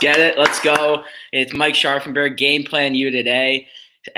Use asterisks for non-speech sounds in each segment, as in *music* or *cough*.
Get it. Let's go. It's Mike Scharfenberg, Game Plan You today.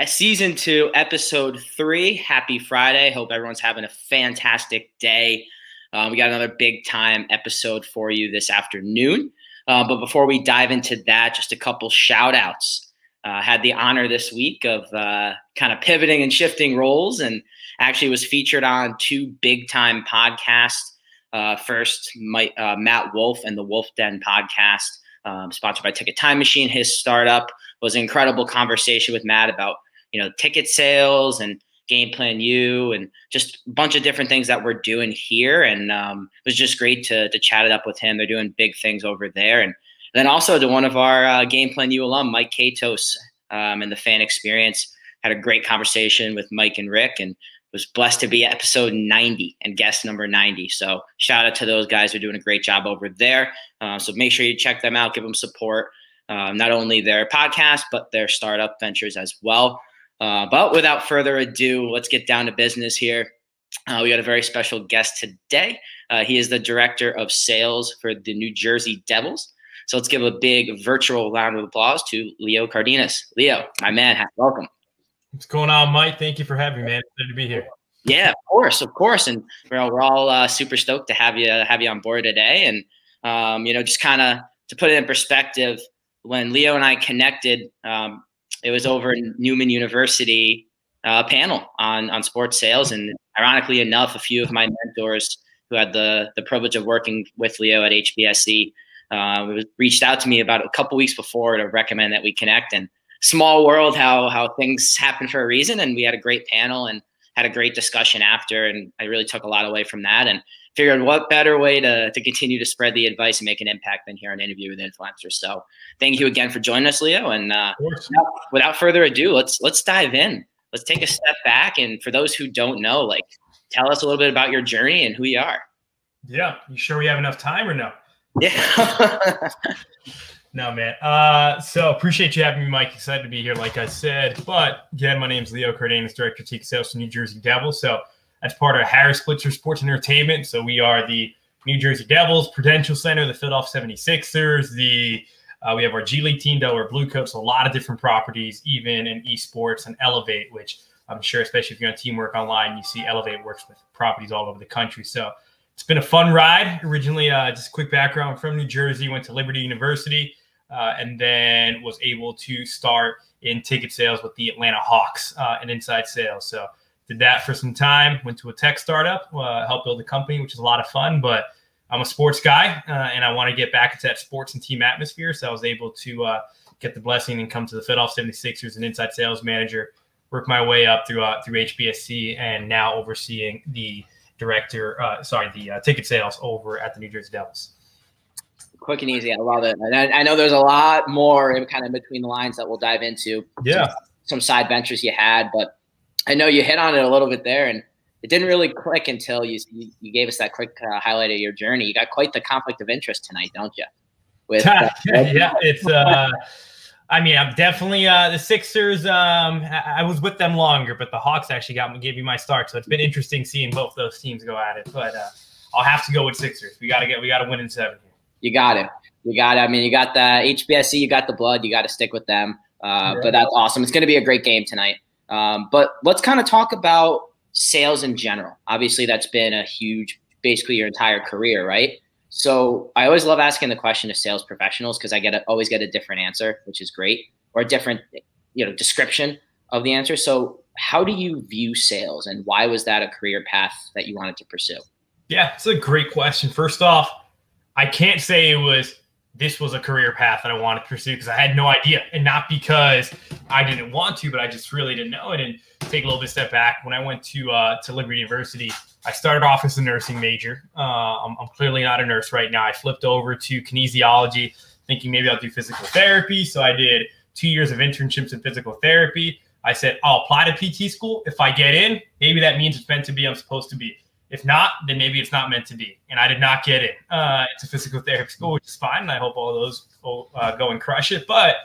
Season two, episode three. Happy Friday. Hope everyone's having a fantastic day. Um, we got another big time episode for you this afternoon. Uh, but before we dive into that, just a couple shout outs. Uh, had the honor this week of uh, kind of pivoting and shifting roles and actually was featured on two big time podcasts. Uh, first, my, uh, Matt Wolf and the Wolf Den podcast, um, sponsored by Ticket Time Machine. His startup was an incredible conversation with Matt about you know ticket sales and game plan you and just a bunch of different things that we're doing here. And um, it was just great to, to chat it up with him. They're doing big things over there. And then also to one of our uh, game plan you alum mike katos um, and the fan experience had a great conversation with mike and rick. And was blessed to be episode 90 and guest number 90 so shout out to those guys they're doing a great job over there uh, so make sure you check them out give them support um, not only their podcast but their startup ventures as well uh, but without further ado, let's get down to business here. Uh, we got a very special guest today. Uh, he is the director of sales for the New Jersey Devils. So let's give a big virtual round of applause to Leo Cardenas. Leo, my man, welcome. What's going on, Mike? Thank you for having me, man. Good to be here. Yeah, of course, of course, and we're all, we're all uh, super stoked to have you have you on board today. And um, you know, just kind of to put it in perspective, when Leo and I connected, um, it was over in Newman University uh, panel on on sports sales, and ironically enough, a few of my mentors who had the the privilege of working with Leo at HBSE uh, reached out to me about a couple weeks before to recommend that we connect. And small world, how how things happen for a reason. And we had a great panel and had a great discussion after, and I really took a lot away from that. And figured what better way to, to continue to spread the advice and make an impact than here an interview with influencers. So thank you again for joining us, Leo. And uh, without further ado, let's let's dive in. Let's take a step back. And for those who don't know, like tell us a little bit about your journey and who you are. Yeah. You sure we have enough time or no? Yeah. *laughs* no, man. Uh, so appreciate you having me, Mike. Excited to be here, like I said. But again, my name is Leo Cardenas, Director of Ticket Sales for New Jersey Devils. So that's part of Harris Blitzer Sports Entertainment. So we are the New Jersey Devils, Prudential Center, the Philadelphia 76ers, the uh, we have our G League team, Delaware Bluecoats, a lot of different properties, even in esports and Elevate, which I'm sure, especially if you're on Teamwork Online, you see Elevate works with properties all over the country. So it's been a fun ride. Originally, uh, just a quick background from New Jersey, went to Liberty University, uh, and then was able to start in ticket sales with the Atlanta Hawks uh, and inside sales. So did that for some time. Went to a tech startup, uh, helped build a company, which is a lot of fun. But I'm a sports guy, uh, and I want to get back into that sports and team atmosphere. So I was able to uh, get the blessing and come to the Philadelphia 76ers, an inside sales manager, work my way up through uh, through HBSE, and now overseeing the director, sorry, the ticket sales over at the New Jersey Devils. Quick and easy. I love it. And I, I know there's a lot more in kind of between the lines that we'll dive into. Yeah. Some, some side ventures you had, but I know you hit on it a little bit there, and it didn't really click until you you, gave us that quick uh, highlight of your journey. You got quite the conflict of interest tonight, don't you? With *laughs* uh, yeah, it's. Uh, I mean, I'm definitely uh, the Sixers. Um, I, I, was with them longer, but the Hawks actually got me, gave me my start. So it's been interesting seeing both those teams go at it. But uh, I'll have to go with Sixers. We got to get, we got to win in seven. Here. You got it. You got it. I mean, you got the HBSE. You got the blood. You got to stick with them. Uh, yeah. But that's awesome. It's going to be a great game tonight. Um, but let's kind of talk about sales in general. Obviously, that's been a huge, basically your entire career, right? So I always love asking the question to sales professionals because I get a, always get a different answer, which is great, or a different, you know, description of the answer. So how do you view sales, and why was that a career path that you wanted to pursue? Yeah, it's a great question. First off, I can't say it was this was a career path that I wanted to pursue because I had no idea, and not because I didn't want to, but I just really didn't know it. And take a little bit step back. When I went to uh, to Liberty University, I started off as a nursing major. Uh, I'm, I'm, clearly not a nurse right now. I flipped over to kinesiology, thinking maybe I'll do physical therapy. So I did two years of internships in physical therapy. I said I'll apply to PT school. If I get in, maybe that means it's meant to be. I'm supposed to be. If not, then maybe it's not meant to be. And I did not get it. Uh, it's a physical therapy school, which is fine. And I hope all those will uh, go and crush it. But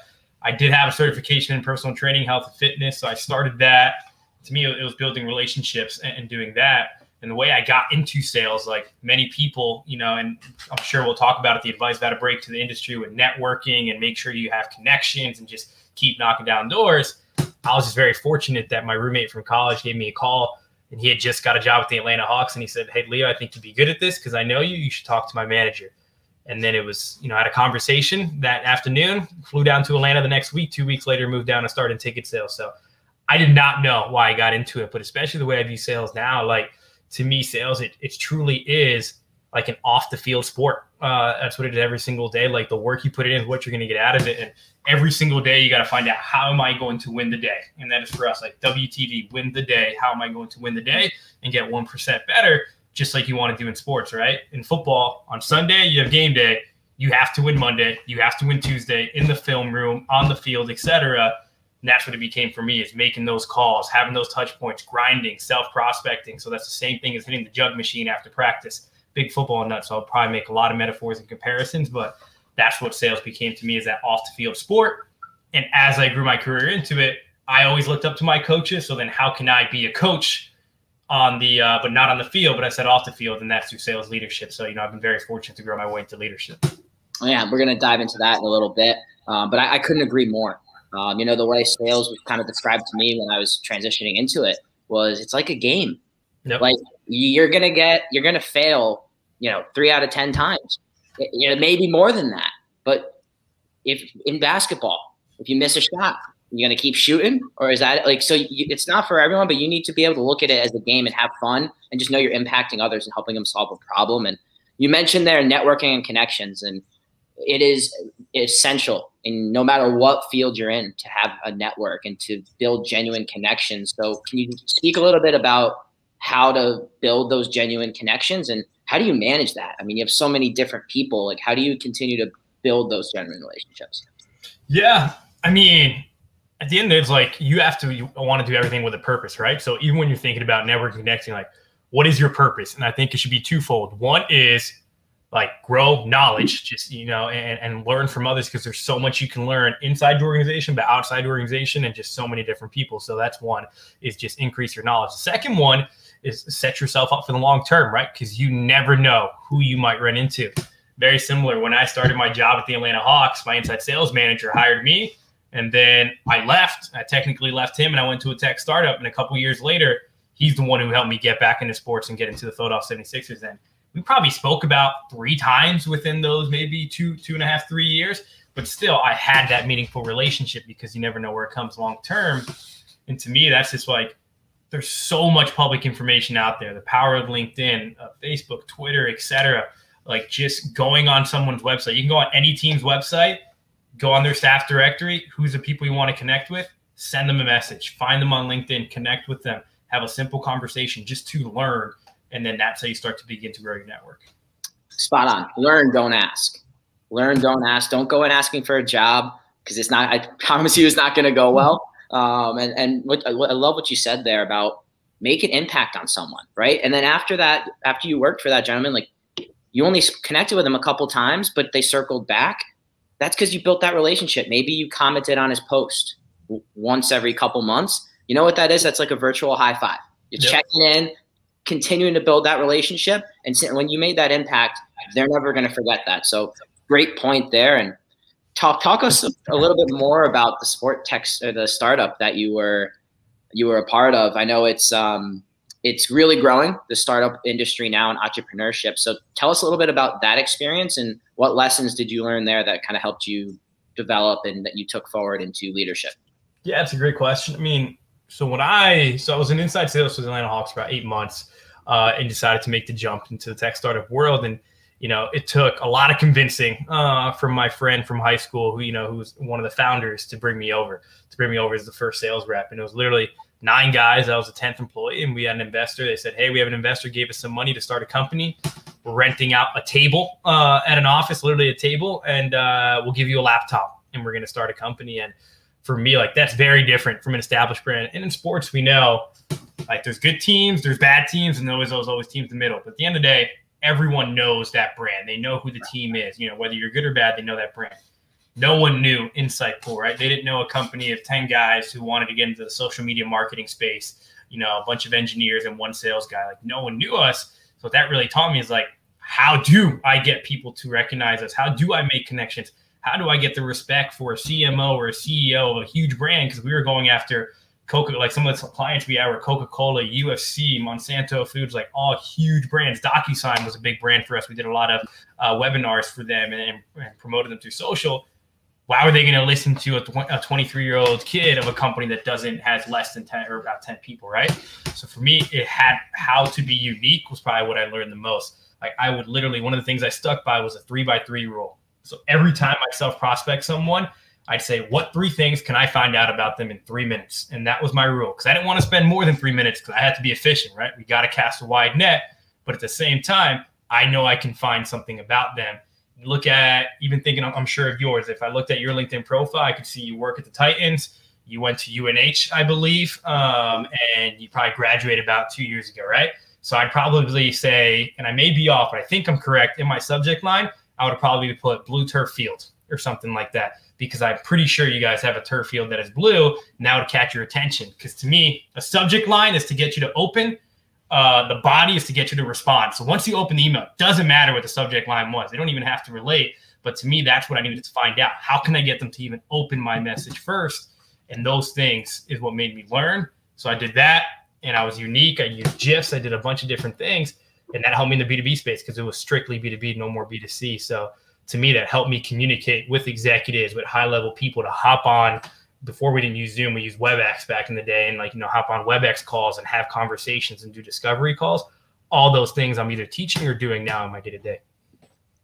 I did have a certification in personal training, health, and fitness. So I started that. To me, it was building relationships and, and doing that. And the way I got into sales, like many people, you know, and I'm sure we'll talk about it, the advice about a break to the industry with networking and make sure you have connections and just keep knocking down doors. I was just very fortunate that my roommate from college gave me a call and he had just got a job with the Atlanta Hawks. And he said, Hey, Leo, I think you'd be good at this because I know you. You should talk to my manager. And then it was, you know, I had a conversation that afternoon, flew down to Atlanta the next week. Two weeks later, moved down and started ticket sales. So I did not know why I got into it, but especially the way I view sales now, like to me, sales, it, it truly is like an off the field sport. Uh, that's what it is every single day. Like the work you put in what you're going to get out of it. And every single day, you got to find out how am I going to win the day? And that is for us, like WTD, win the day. How am I going to win the day and get 1% better? Just like you want to do in sports, right? In football, on Sunday, you have game day. You have to win Monday. You have to win Tuesday in the film room, on the field, etc. And that's what it became for me is making those calls, having those touch points, grinding, self prospecting. So that's the same thing as hitting the jug machine after practice. Big football nut. So I'll probably make a lot of metaphors and comparisons, but that's what sales became to me is that off the field sport. And as I grew my career into it, I always looked up to my coaches. So then how can I be a coach on the, uh, but not on the field, but I said off the field, and that's through sales leadership. So, you know, I've been very fortunate to grow my way into leadership. Yeah, we're going to dive into that in a little bit. Um, but I, I couldn't agree more. Um, you know, the way sales was kind of described to me when I was transitioning into it was it's like a game. Yep. Like you're gonna get, you're gonna fail, you know, three out of ten times. You know, maybe more than that. But if in basketball, if you miss a shot, you're gonna keep shooting, or is that like so? You, it's not for everyone, but you need to be able to look at it as a game and have fun, and just know you're impacting others and helping them solve a problem. And you mentioned there networking and connections, and it is essential in no matter what field you're in to have a network and to build genuine connections. So, can you speak a little bit about how to build those genuine connections and how do you manage that? I mean, you have so many different people. Like, how do you continue to build those genuine relationships? Yeah, I mean, at the end, it's like you have to want to do everything with a purpose, right? So even when you're thinking about network connecting, like, what is your purpose? And I think it should be twofold. One is like grow knowledge just you know and, and learn from others because there's so much you can learn inside your organization but outside the organization and just so many different people so that's one is just increase your knowledge the second one is set yourself up for the long term right because you never know who you might run into very similar when i started my job at the atlanta hawks my inside sales manager hired me and then i left i technically left him and i went to a tech startup and a couple years later he's the one who helped me get back into sports and get into the philadelphia 76ers then we probably spoke about three times within those maybe two, two and a half, three years. But still, I had that meaningful relationship because you never know where it comes long term. And to me, that's just like there's so much public information out there. The power of LinkedIn, uh, Facebook, Twitter, etc. Like just going on someone's website. You can go on any team's website, go on their staff directory. Who's the people you want to connect with? Send them a message. Find them on LinkedIn. Connect with them. Have a simple conversation just to learn and then that's how you start to begin to grow your network. Spot on. Learn, don't ask. Learn, don't ask. Don't go in asking for a job because it's not. I promise you, it's not going to go well. Um, and and what, I love what you said there about make an impact on someone, right? And then after that, after you worked for that gentleman, like you only connected with him a couple times, but they circled back. That's because you built that relationship. Maybe you commented on his post once every couple months. You know what that is? That's like a virtual high five. You're yep. checking in, continuing to build that relationship. And when you made that impact, they're never going to forget that. So great point there. And talk talk us a little bit more about the sport tech or the startup that you were you were a part of. I know it's um, it's really growing the startup industry now and entrepreneurship. So tell us a little bit about that experience and what lessons did you learn there that kind of helped you develop and that you took forward into leadership. Yeah, it's a great question. I mean, so when I so I was an inside sales for the Atlanta Hawks for about eight months uh, and decided to make the jump into the tech startup world. And you know, it took a lot of convincing uh, from my friend from high school, who you know, who was one of the founders, to bring me over, to bring me over as the first sales rep. And it was literally nine guys. I was the tenth employee, and we had an investor. They said, "Hey, we have an investor. Gave us some money to start a company. We're renting out a table uh, at an office, literally a table, and uh, we'll give you a laptop, and we're going to start a company." And for me, like that's very different from an established brand. And in sports, we know like there's good teams, there's bad teams, and there's always always teams in the middle. But at the end of the day, everyone knows that brand. They know who the team is. You know, whether you're good or bad, they know that brand. No one knew Insightful, right? They didn't know a company of 10 guys who wanted to get into the social media marketing space. you know, a bunch of engineers and one sales guy. Like no one knew us. So what that really taught me is like, how do I get people to recognize us? How do I make connections? How do I get the respect for a CMO or a CEO of a huge brand? Because we were going after Coca, like some of the clients we had were Coca Cola, UFC, Monsanto Foods, like all huge brands. DocuSign was a big brand for us. We did a lot of uh, webinars for them and, and promoted them through social why are they going to listen to a 23 year old kid of a company that doesn't has less than 10 or about 10 people right so for me it had how to be unique was probably what i learned the most like i would literally one of the things i stuck by was a three by three rule so every time i self prospect someone i'd say what three things can i find out about them in three minutes and that was my rule because i didn't want to spend more than three minutes because i had to be efficient right we got to cast a wide net but at the same time i know i can find something about them look at even thinking, I'm sure of yours. If I looked at your LinkedIn profile, I could see you work at the Titans. You went to UNH, I believe, um, and you probably graduated about two years ago, right? So I'd probably say, and I may be off, but I think I'm correct in my subject line. I would probably put blue turf field or something like that because I'm pretty sure you guys have a turf field that is blue now to catch your attention. Because to me, a subject line is to get you to open uh, the body is to get you to respond. So once you open the email, doesn't matter what the subject line was. They don't even have to relate. But to me, that's what I needed to find out. How can I get them to even open my message first? And those things is what made me learn. So I did that and I was unique. I used GIFs. I did a bunch of different things. And that helped me in the B2B space because it was strictly B2B, no more B2C. So to me, that helped me communicate with executives, with high level people to hop on before we didn't use Zoom, we used WebEx back in the day and like, you know, hop on WebEx calls and have conversations and do discovery calls. All those things I'm either teaching or doing now in my day to day.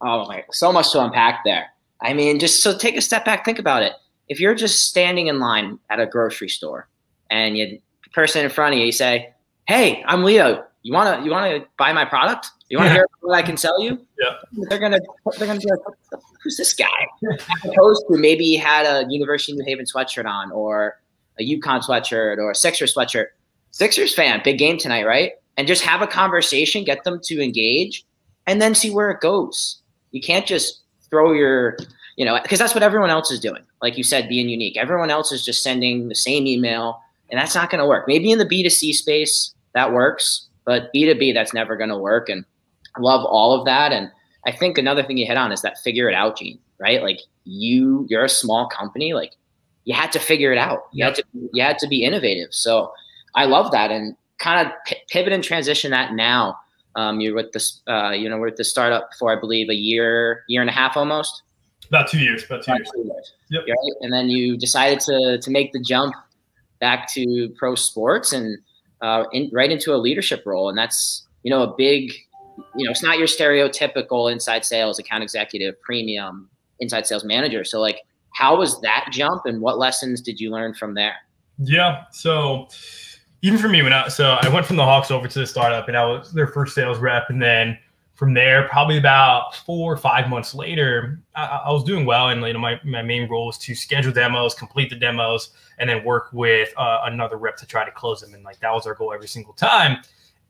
Oh my, so much to unpack there. I mean, just so take a step back, think about it. If you're just standing in line at a grocery store and you the person in front of you, you say, Hey, I'm Leo. You wanna you wanna buy my product? You want to hear what I can sell you? Yeah. They're gonna they're gonna be like, who's this guy? As opposed to maybe he had a University of New Haven sweatshirt on, or a UConn sweatshirt, or a Sixers sweatshirt. Sixers fan, big game tonight, right? And just have a conversation, get them to engage, and then see where it goes. You can't just throw your, you know, because that's what everyone else is doing. Like you said, being unique. Everyone else is just sending the same email, and that's not going to work. Maybe in the B2C space that works, but B2B, that's never going to work. And love all of that. And I think another thing you hit on is that figure it out gene, right? Like you, you're a small company, like you had to figure it out. You yep. had to, you had to be innovative. So I love that and kind of p- pivot and transition that now. Um, you're with this, uh, you know, we're at the startup for, I believe, a year, year and a half almost. About two years. About two about years. Two years. Yep. Right? And then you decided to to make the jump back to pro sports and uh, in, right into a leadership role, and that's you know a big you know, it's not your stereotypical inside sales account executive, premium inside sales manager. So like, how was that jump and what lessons did you learn from there? Yeah. So even for me, when I, so I went from the Hawks over to the startup and I was their first sales rep. And then from there, probably about four or five months later, I, I was doing well. And, you know, my, my main role was to schedule demos, complete the demos, and then work with uh, another rep to try to close them. And like, that was our goal every single time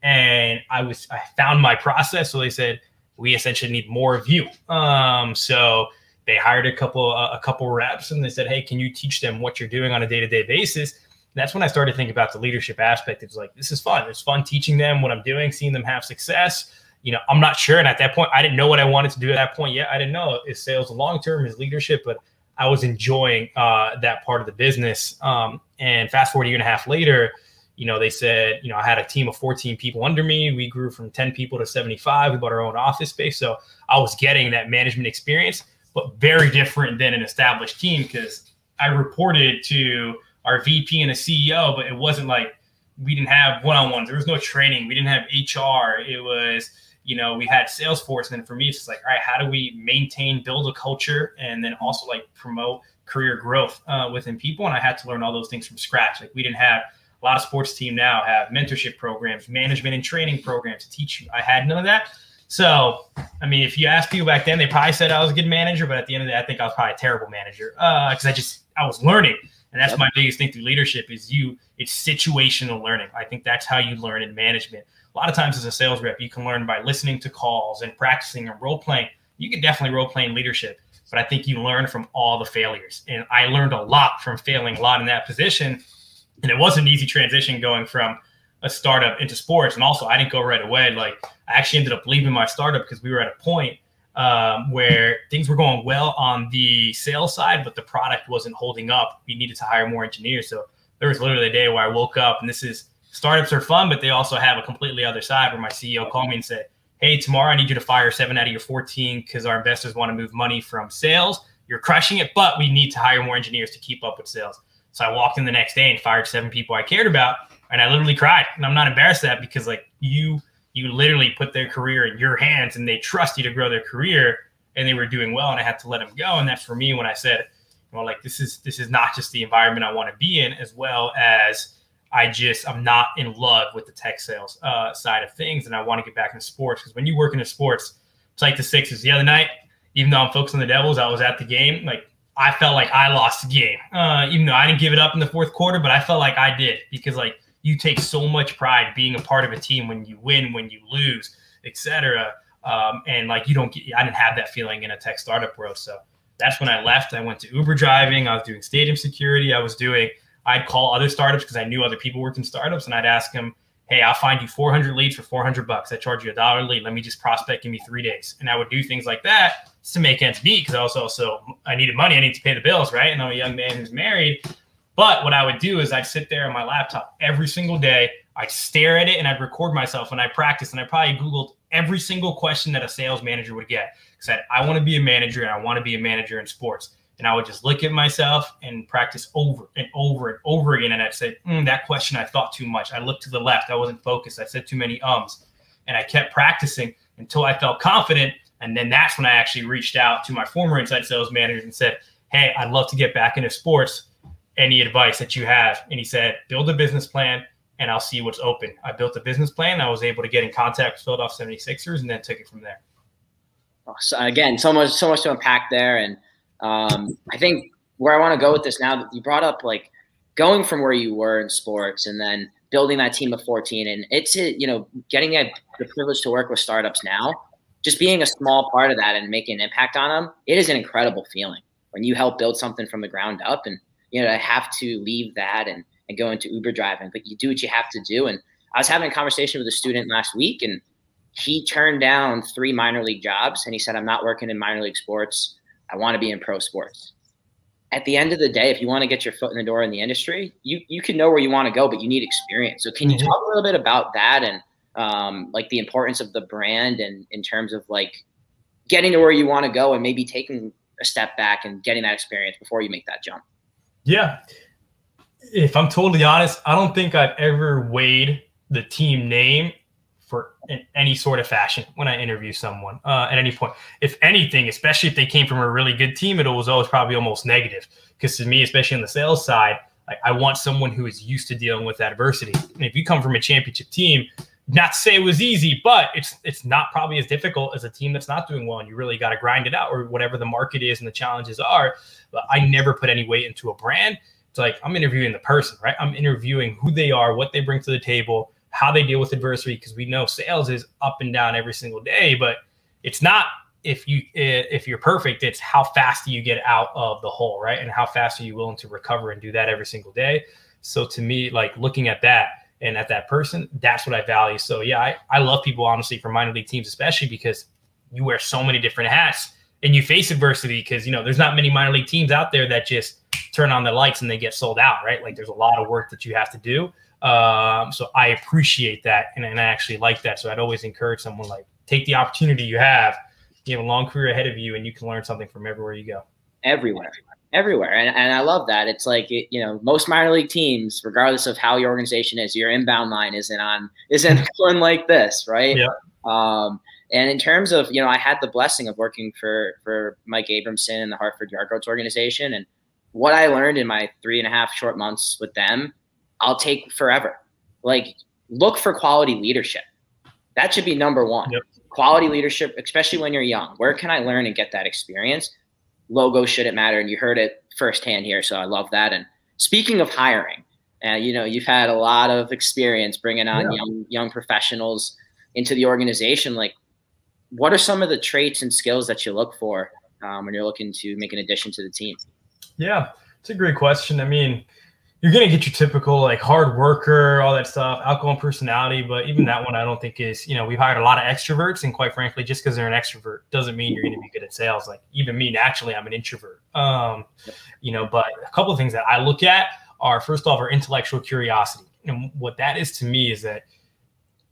and I was I found my process. So they said we essentially need more of you. Um, so they hired a couple uh, a couple reps, and they said, hey, can you teach them what you're doing on a day to day basis? And that's when I started thinking about the leadership aspect. It's like this is fun. It's fun teaching them what I'm doing, seeing them have success. You know, I'm not sure, and at that point, I didn't know what I wanted to do. At that point, yet I didn't know is sales long term, is leadership, but I was enjoying uh, that part of the business. Um, and fast forward a year and a half later, you know, they said, you know, I had a team of 14 people under me. We grew from 10 people to 75. We bought our own office space. So I was getting that management experience, but very different than an established team because I reported to our VP and a CEO, but it wasn't like we didn't have one on ones. There was no training. We didn't have HR. It was, you know, we had Salesforce. And then for me, it's like, all right, how do we maintain, build a culture, and then also like promote career growth uh, within people? And I had to learn all those things from scratch. Like we didn't have a lot of sports team now have mentorship programs, management and training programs to teach you. I had none of that. So, I mean, if you ask people back then, they probably said I was a good manager, but at the end of the day, I think I was probably a terrible manager because uh, I just I was learning, and that's yep. my biggest thing through leadership is you. It's situational learning. I think that's how you learn in management. A lot of times, as a sales rep, you can learn by listening to calls and practicing and role playing. You can definitely role play in leadership, but I think you learn from all the failures, and I learned a lot from failing a lot in that position and it wasn't an easy transition going from a startup into sports. And also, I didn't go right away. Like, I actually ended up leaving my startup because we were at a point um, where things were going well on the sales side, but the product wasn't holding up. We needed to hire more engineers. So there was literally a day where I woke up, and this is startups are fun, but they also have a completely other side where my CEO called me and said, Hey, tomorrow I need you to fire seven out of your 14 because our investors want to move money from sales. You're crushing it, but we need to hire more engineers to keep up with sales. So I walked in the next day and fired seven people I cared about, and I literally cried. And I'm not embarrassed that because like you you literally put their career in your hands and they trust you to grow their career and they were doing well and I had to let them go. And that's for me when I said, well, like this is this is not just the environment I want to be in, as well as I just I'm not in love with the tech sales uh, side of things, and I want to get back into sports because when you work in the sports, it's like the Sixers. The other night, even though I'm focused on the Devils, I was at the game. Like I felt like I lost the game, uh, even though I didn't give it up in the fourth quarter, but I felt like I did because like you take so much pride being a part of a team when you win, when you lose, etc. Um, and like you don't get, I didn't have that feeling in a tech startup world. So that's when I left. I went to Uber driving. I was doing stadium security. I was doing. I'd call other startups because I knew other people worked in startups, and I'd ask them, "Hey, I'll find you 400 leads for 400 bucks. I charge you a dollar lead. Let me just prospect. Give me three days." And I would do things like that to make ends meet because I was also I needed money. I need to pay the bills, right? And I'm a young man who's married. But what I would do is I'd sit there on my laptop every single day. I'd stare at it and I'd record myself and I practice and I probably Googled every single question that a sales manager would get. Said, I want to be a manager and I want to be a manager in sports. And I would just look at myself and practice over and over and over again. And I'd say, mm, that question, I thought too much. I looked to the left. I wasn't focused. I said too many ums. And I kept practicing until I felt confident. And then that's when I actually reached out to my former inside sales manager and said, Hey, I'd love to get back into sports. Any advice that you have? And he said, Build a business plan and I'll see what's open. I built a business plan. I was able to get in contact with Philadelphia 76ers and then took it from there. So again, so much, so much to unpack there. And um, I think where I want to go with this now that you brought up like going from where you were in sports and then building that team of 14 and it's you know getting the privilege to work with startups now just being a small part of that and making an impact on them it is an incredible feeling when you help build something from the ground up and you know I have to leave that and and go into uber driving but you do what you have to do. And i was having a conversation with a student last week and he turned down three minor league jobs and he said i'm not working in minor league sports I want to be in pro sports. At the end of the day, if you want to get your foot in the door in the industry, you you can know where you want to go, but you need experience. So can you mm-hmm. talk a little bit about that and um, like the importance of the brand and in terms of like getting to where you want to go and maybe taking a step back and getting that experience before you make that jump? Yeah. If I'm totally honest, I don't think I've ever weighed the team name for any sort of fashion when I interview someone uh, at any point. If anything, especially if they came from a really good team, it was always probably almost negative. Because to me, especially on the sales side, like I want someone who is used to dealing with adversity. And if you come from a championship team, not to say it was easy, but it's it's not probably as difficult as a team that's not doing well, and you really got to grind it out, or whatever the market is and the challenges are. But I never put any weight into a brand. It's like I'm interviewing the person, right? I'm interviewing who they are, what they bring to the table, how they deal with adversity because we know sales is up and down every single day but it's not if you eh, if you're perfect it's how fast do you get out of the hole right? And how fast are you willing to recover and do that every single day? So to me like looking at that and at that person that's what i value. So yeah i, I love people honestly from minor league teams especially because you wear so many different hats and you face adversity because you know there's not many minor league teams out there that just turn on the lights and they get sold out right? Like there's a lot of work that you have to do um, so I appreciate that and, and I actually like that. So I'd always encourage someone like take the opportunity you have. You have a long career ahead of you, and you can learn something from everywhere you go. Everywhere, everywhere, and, and I love that. It's like it, you know most minor league teams, regardless of how your organization is, your inbound line isn't on isn't *laughs* going like this, right? Yeah. Um, and in terms of you know, I had the blessing of working for for Mike Abramson and the Hartford Yard Goats organization, and what I learned in my three and a half short months with them I'll take forever. Like, look for quality leadership. That should be number one. Yep. Quality leadership, especially when you're young. Where can I learn and get that experience? Logo shouldn't matter. And you heard it firsthand here. So I love that. And speaking of hiring, uh, you know, you've had a lot of experience bringing on yeah. young, young professionals into the organization. Like, what are some of the traits and skills that you look for um, when you're looking to make an addition to the team? Yeah, it's a great question. I mean, you're gonna get your typical like hard worker, all that stuff, outgoing personality. But even that one, I don't think is. You know, we've hired a lot of extroverts, and quite frankly, just because they're an extrovert doesn't mean you're gonna be good at sales. Like even me, naturally, I'm an introvert. Um, you know, but a couple of things that I look at are first off, our intellectual curiosity, and what that is to me is that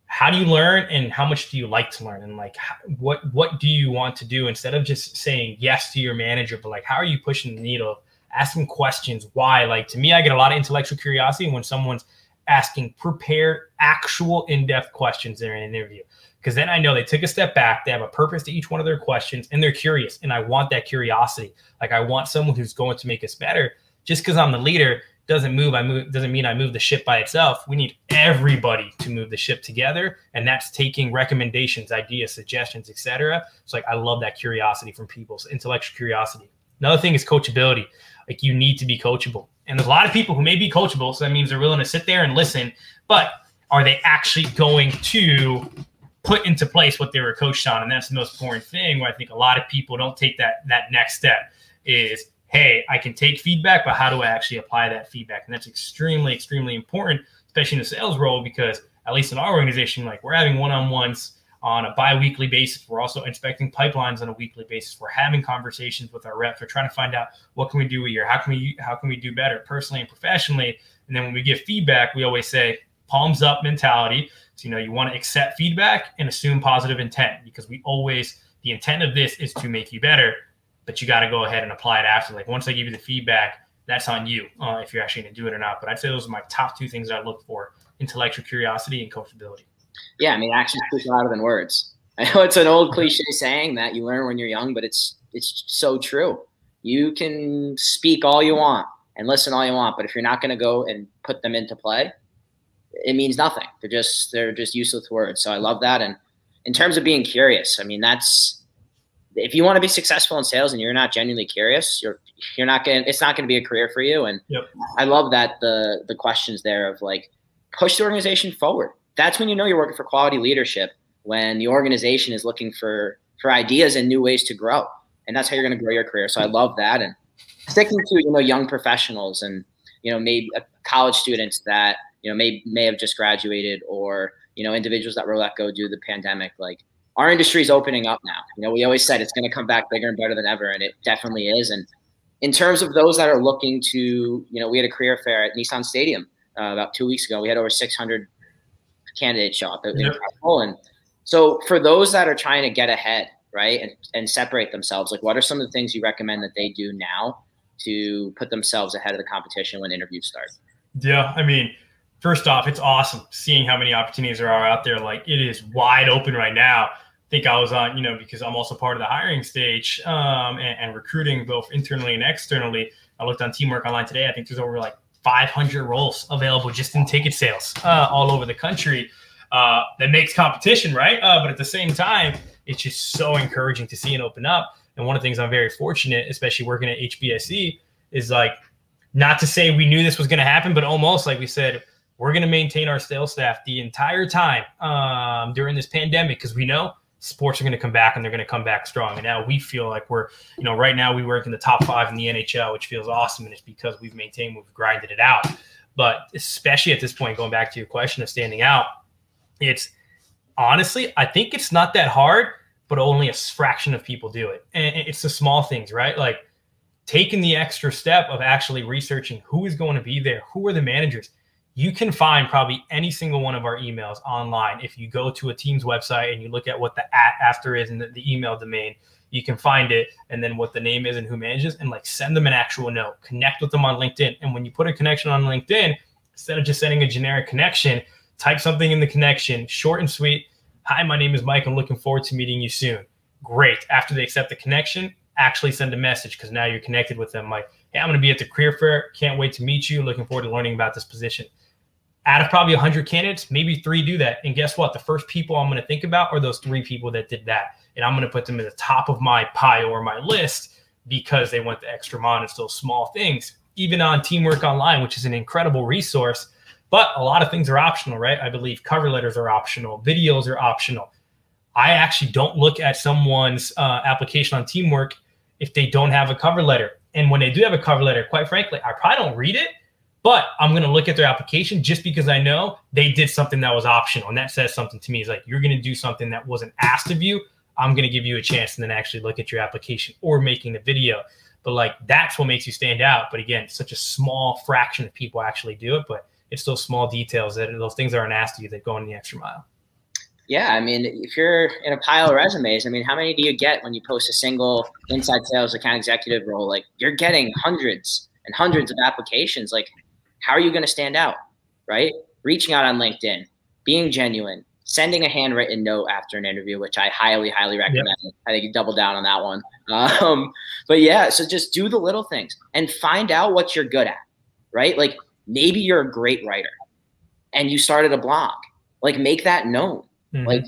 how do you learn and how much do you like to learn and like what what do you want to do instead of just saying yes to your manager but like how are you pushing the needle asking questions why like to me i get a lot of intellectual curiosity when someone's asking prepared actual in-depth questions in an interview because then i know they took a step back they have a purpose to each one of their questions and they're curious and i want that curiosity like i want someone who's going to make us better just because i'm the leader doesn't move, I move doesn't mean I move the ship by itself. We need everybody to move the ship together, and that's taking recommendations, ideas, suggestions, etc. It's like I love that curiosity from people, so intellectual curiosity. Another thing is coachability. Like you need to be coachable, and there's a lot of people who may be coachable, so that means they're willing to sit there and listen, but are they actually going to put into place what they were coached on? And that's the most important thing. Where I think a lot of people don't take that that next step is hey, I can take feedback, but how do I actually apply that feedback? And that's extremely, extremely important, especially in the sales role, because at least in our organization, like we're having one-on-ones on a bi-weekly basis. We're also inspecting pipelines on a weekly basis. We're having conversations with our reps. We're trying to find out what can we do here? How can we how can we do better personally and professionally? And then when we give feedback, we always say palms up mentality. So you know you want to accept feedback and assume positive intent because we always the intent of this is to make you better but you got to go ahead and apply it after. Like once they give you the feedback, that's on you uh, if you're actually going to do it or not. But I'd say those are my top two things I look for: intellectual curiosity and coachability. Yeah, I mean, actions speak louder than words. *laughs* I know it's an old cliche saying that you learn when you're young, but it's it's so true. You can speak all you want and listen all you want, but if you're not going to go and put them into play, it means nothing. They're just they're just useless words. So I love that. And in terms of being curious, I mean that's if you want to be successful in sales and you're not genuinely curious, you're you're not going it's not going to be a career for you and yep. I love that the the questions there of like push the organization forward. That's when you know you're working for quality leadership when the organization is looking for for ideas and new ways to grow. And that's how you're going to grow your career. So I love that and sticking to you know young professionals and you know maybe uh, college students that you know may may have just graduated or you know individuals that were let go due to the pandemic like our industry is opening up now. You know, we always said it's going to come back bigger and better than ever, and it definitely is. And in terms of those that are looking to, you know, we had a career fair at Nissan Stadium uh, about two weeks ago. We had over 600 candidates show up. Yep. And so for those that are trying to get ahead, right, and, and separate themselves, like what are some of the things you recommend that they do now to put themselves ahead of the competition when interviews start? Yeah, I mean, first off, it's awesome seeing how many opportunities there are out there. Like it is wide open right now I think I was on, you know, because I'm also part of the hiring stage um, and, and, recruiting both internally and externally. I looked on Teamwork Online today. I think there's over like 500 roles available just in ticket sales uh, all over the country. Uh, that makes competition, right? Uh, but at the same time, it's just so encouraging to see and open up. And one of the things I'm very fortunate, especially working at HBSE, is like not to say we knew this was going to happen, but almost like we said, we're going to maintain our sales staff the entire time um, during this pandemic because we know sports are going to come back and they're going to come back strong. And now we feel like we're, you know, right now we work in the top five in the NHL, which feels awesome. And it's because we've maintained, we've grinded it out. But especially at this point, going back to your question of standing out, it's honestly, I think it's not that hard, but only a fraction of people do it. And it's the small things, right? Like taking the extra step of actually researching who is going to be there, who are the managers you can find probably any single one of our emails online. If you go to a team's website and you look at what the at after is and the, the, email domain, you can find it and then what the name is and who manages and like send them an actual note, connect with them on LinkedIn. And when you put a connection on LinkedIn, instead of just sending a generic connection, type something in the connection, short and sweet. Hi, my name is Mike. I'm looking forward to meeting you soon. Great. After they accept the connection, actually send a message because now you're connected with them. Like, hey, I'm going to be at the career fair. Can't wait to meet you. Looking forward to learning about this position out of probably 100 candidates, maybe three do that. And guess what? The first people I'm going to think about are those three people that did that. And I'm going to put them at the top of my pile or my list because they went the extra mile. It's those small things. Even on Teamwork Online, which is an incredible resource, but a lot of things are optional, right? I believe cover letters are optional, videos are optional. I actually don't look at someone's uh, application on Teamwork if they don't have a cover letter. And when they do have a cover letter, quite frankly, I probably don't read it But I'm going to look at their application just because I know they did something that was optional. And that says something to me. It's like, you're going to do something that wasn't asked of you. I'm going to give you a chance and then actually look at your application or making the video. But like, that's what makes you stand out. But again, such a small fraction of people actually do it. But it's those small details that those things that aren't asked of you that go in the extra mile. Yeah, I mean, if you're in a pile of resumes, I mean, how many do you get when you post a single inside sales account executive role? Like, you're getting hundreds and hundreds of applications. Like, how are you going to stand out, right? Reaching out on LinkedIn, being genuine, sending a handwritten note after an interview, which I highly, highly recommend. Yep. I think you double down on that one. Um, but yeah, so just do the little things and find out what you're good at, right? Like maybe you're a great writer and you started a blog. Like make that known. Mm-hmm. Like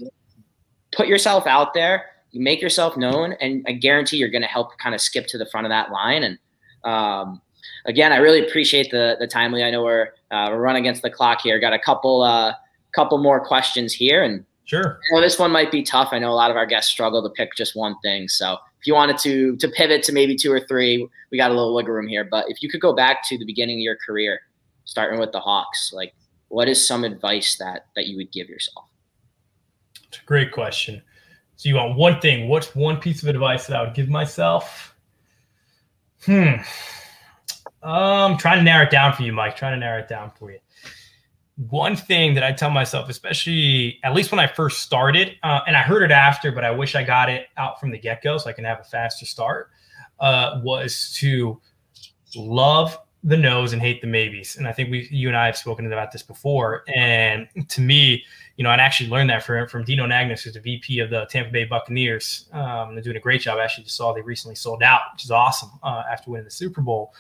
put yourself out there, you make yourself known, and I guarantee you're going to help kind of skip to the front of that line. And um, again, I really appreciate the the timely. I know we're uh, we're running against the clock here. Got a couple uh, couple more questions here, and sure, you know, this one might be tough. I know a lot of our guests struggle to pick just one thing. So if you wanted to to pivot to maybe two or three, we got a little wiggle room here. But if you could go back to the beginning of your career, starting with the Hawks, like what is some advice that that you would give yourself? It's a great question. So you want one thing? What's one piece of advice that I would give myself? Hmm. Um, trying to narrow it down for you, Mike. Trying to narrow it down for you. One thing that I tell myself, especially at least when I first started, uh, and I heard it after, but I wish I got it out from the get go so I can have a faster start, uh, was to love the no's and hate the maybes. And I think we, you and I have spoken about this before. And to me, you know, I'd actually learned that from, from Dino Nagnus, who's the VP of the Tampa Bay Buccaneers. Um, they're doing a great job. I actually just saw they recently sold out, which is awesome uh, after winning the Super Bowl.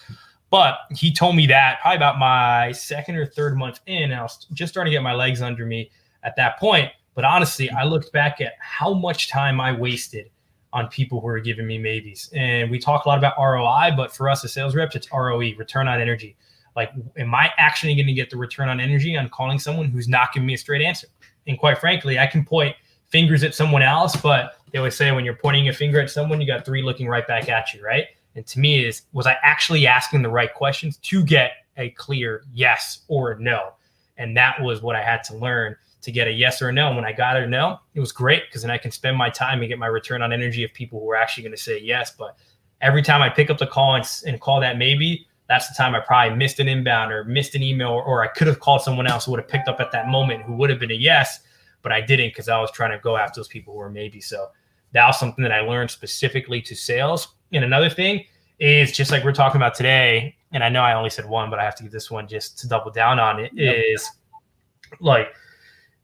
But he told me that probably about my second or third month in, I was just starting to get my legs under me at that point. But honestly, I looked back at how much time I wasted on people who are giving me maybes. And we talk a lot about ROI, but for us as sales reps, it's ROE, return on energy. Like, am I actually going to get the return on energy on calling someone who's not giving me a straight answer? And quite frankly, I can point fingers at someone else, but they always say when you're pointing a finger at someone, you got three looking right back at you, right? And to me, is was I actually asking the right questions to get a clear yes or no? And that was what I had to learn to get a yes or a no. And when I got a no, it was great because then I can spend my time and get my return on energy of people who are actually going to say yes. But every time I pick up the call and, and, call that maybe, that's the time I probably missed an inbound or missed an email, or, or I could have called someone else who would have picked up at that moment who would have been a yes, but I didn't because I was trying to go after those people who were maybe. So that was something that I learned specifically to sales. And another thing is just like we're talking about today, and I know I only said one, but I have to give this one just to double down on it. Yep. Is like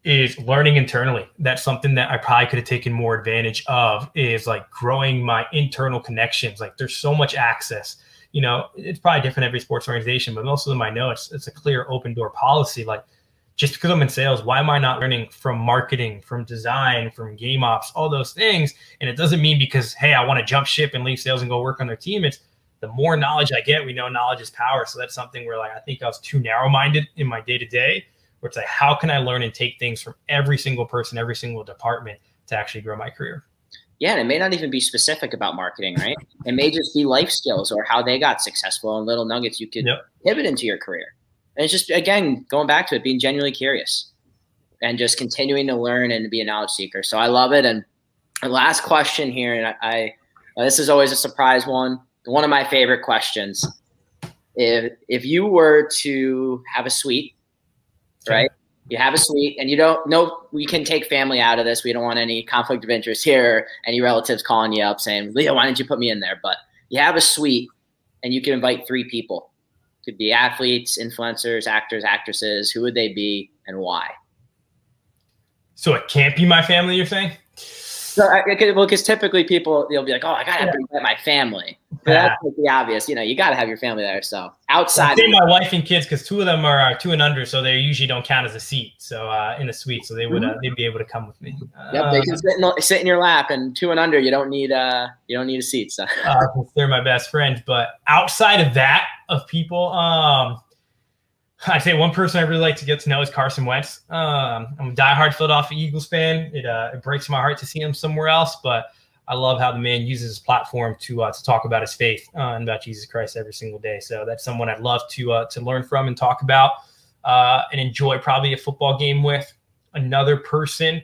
is learning internally. That's something that I probably could have taken more advantage of is like growing my internal connections. Like there's so much access. You know, it's probably different every sports organization, but most of them I know it's it's a clear open door policy. Like just because I'm in sales, why am I not learning from marketing, from design, from game ops, all those things? And it doesn't mean because, hey, I want to jump ship and leave sales and go work on their team. It's the more knowledge I get, we know knowledge is power. So that's something where like I think I was too narrow minded in my day to day, where it's like, how can I learn and take things from every single person, every single department to actually grow my career? Yeah, and it may not even be specific about marketing, right? it may just be life skills or how they got successful and little nuggets you could yep. pivot into your career. And it's just again going back to it, being genuinely curious and just continuing to learn and be a knowledge seeker. So I love it. And the last question here, and I, I uh, this is always a surprise one. One of my favorite questions. If if you were to have a suite, right? You have a suite, and you don't know we can take family out of this. We don't want any conflict of interest here. Any relatives calling you up saying, "Leo, why didn't you put me in there?" But you have a suite, and you can invite three people could be athletes, influencers, actors, actresses. Who would they be and why? So it can't be my family, you're saying? So, I, well, because typically people they'll be like, "Oh, I gotta yeah. bring my family." But yeah. that's like the obvious, you know. You gotta have your family there. So outside, say my wife and kids, because two of them are two and under, so they usually don't count as a seat. So uh, in a suite, so they would uh, mm-hmm. they'd be able to come with me. Yep, they can uh, sit in, sit in, your lap, and two and under, you don't need uh you don't need a seat. So uh, they're my best friends. But outside of that, of people, um, I'd say one person I really like to get to know is Carson Wentz. Um, I'm a diehard Philadelphia Eagles fan. It, uh, it breaks my heart to see him somewhere else, but I love how the man uses his platform to uh, to talk about his faith uh, and about Jesus Christ every single day. So that's someone I'd love to uh, to learn from and talk about uh, and enjoy probably a football game with. Another person,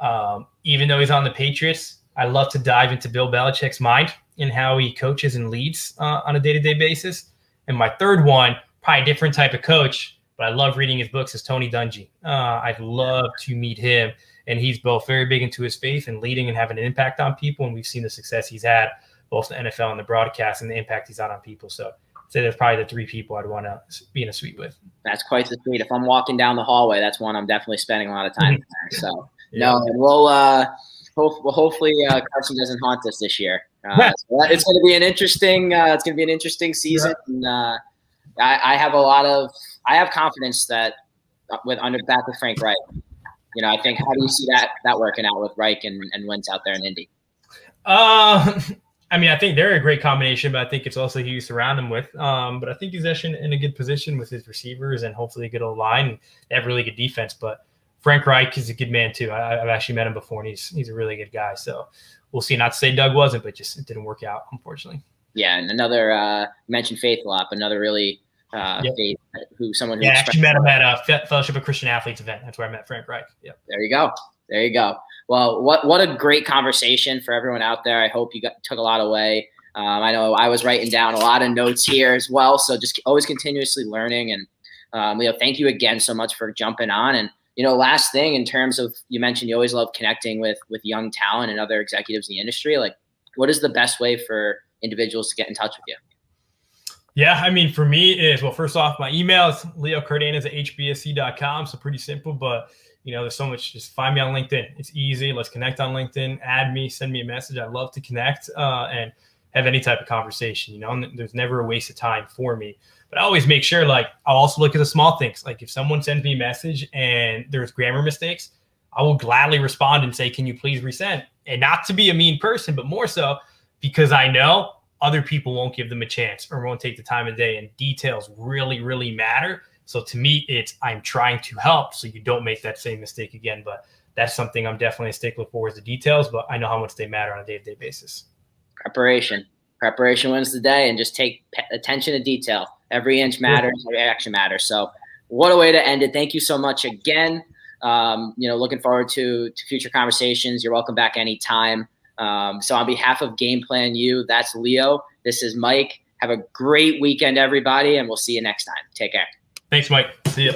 um, even though he's on the Patriots, I love to dive into Bill Belichick's mind and how he coaches and leads uh, on a day to day basis. And my third one, probably a different type of coach, but I love reading his books, is Tony Dungy. Uh, I'd love to meet him and he's both very big into his faith and leading and having an impact on people. And we've seen the success he's had, both the NFL and the broadcast, and the impact he's had on people. So I'd say there's probably the three people I'd want to be in a suite with. That's quite the suite. If I'm walking down the hallway, that's one I'm definitely spending a lot of time mm So yeah. no, we'll uh, hope, well, hopefully uh, Carson doesn't haunt us this year. Uh, so it's going to be an interesting. Uh, it's going to be an interesting season. Yeah. And, uh, I, I, have a lot of. I have confidence that uh, with under back with Frank Reich, you know, I think how do you see that that working out with Reich and, and Wentz out there in Indy? Uh, *laughs* I mean, I think they're a great combination, but I think it's also who you surround him with. Um, but I think he's actually in a good position with his receivers and hopefully a good old line. They have really good defense, but Frank Reich is a good man too. I, have actually met him before, and he's he's a really good guy. So we'll see. Not to say Doug wasn't, but just it didn't work out, unfortunately. Yeah, and another uh, mentioned Faith a lot, but another really uh, yep. Faith, who someone who yeah, actually met him at a Fellowship of Christian Athletes event. That's where I met Frank Reich. Yep. There you go. There you go. Well, what what a great conversation for everyone out there. I hope you got, took a lot away. Um, I know I was writing down a lot of notes here as well. So just always continuously learning. And um, Leo, thank you again so much for jumping on. And you know, last thing in terms of you mentioned you always love connecting with with young talent and other executives in the industry. Like, what is the best way for individuals to get in touch with you? Yeah, I mean, for me is well, first off, my email is Leo Cardenas at hbse.com. So pretty simple, but you know, there's so much. Just find me on LinkedIn. It's easy. Let's connect on LinkedIn. Add me, send me a message. I love to connect uh, and have any type of conversation. You know, there's never a waste of time for me. But I always make sure, like, I'll also look at the small things. Like, if someone sends me a message and there's grammar mistakes, I will gladly respond and say, "Can you please resend?" And not to be a mean person, but more so because I know other people won't give them a chance or won't take the time of day. And details really, really matter. So to me, it's I'm trying to help so you don't make that same mistake again. But that's something I'm definitely a stickler for is the details, but I know how much they matter on a day to day basis. Preparation. Preparation wins the day and just take attention to detail. Every inch matters, every action matters. So what a way to end it. Thank you so much again. Um, you know, looking forward to, to future conversations. You're welcome back anytime. Um, so on behalf of Game Plan U, that's Leo. This is Mike. Have a great weekend, everybody, and we'll see you next time. Take care. Thanks, Mike. See you.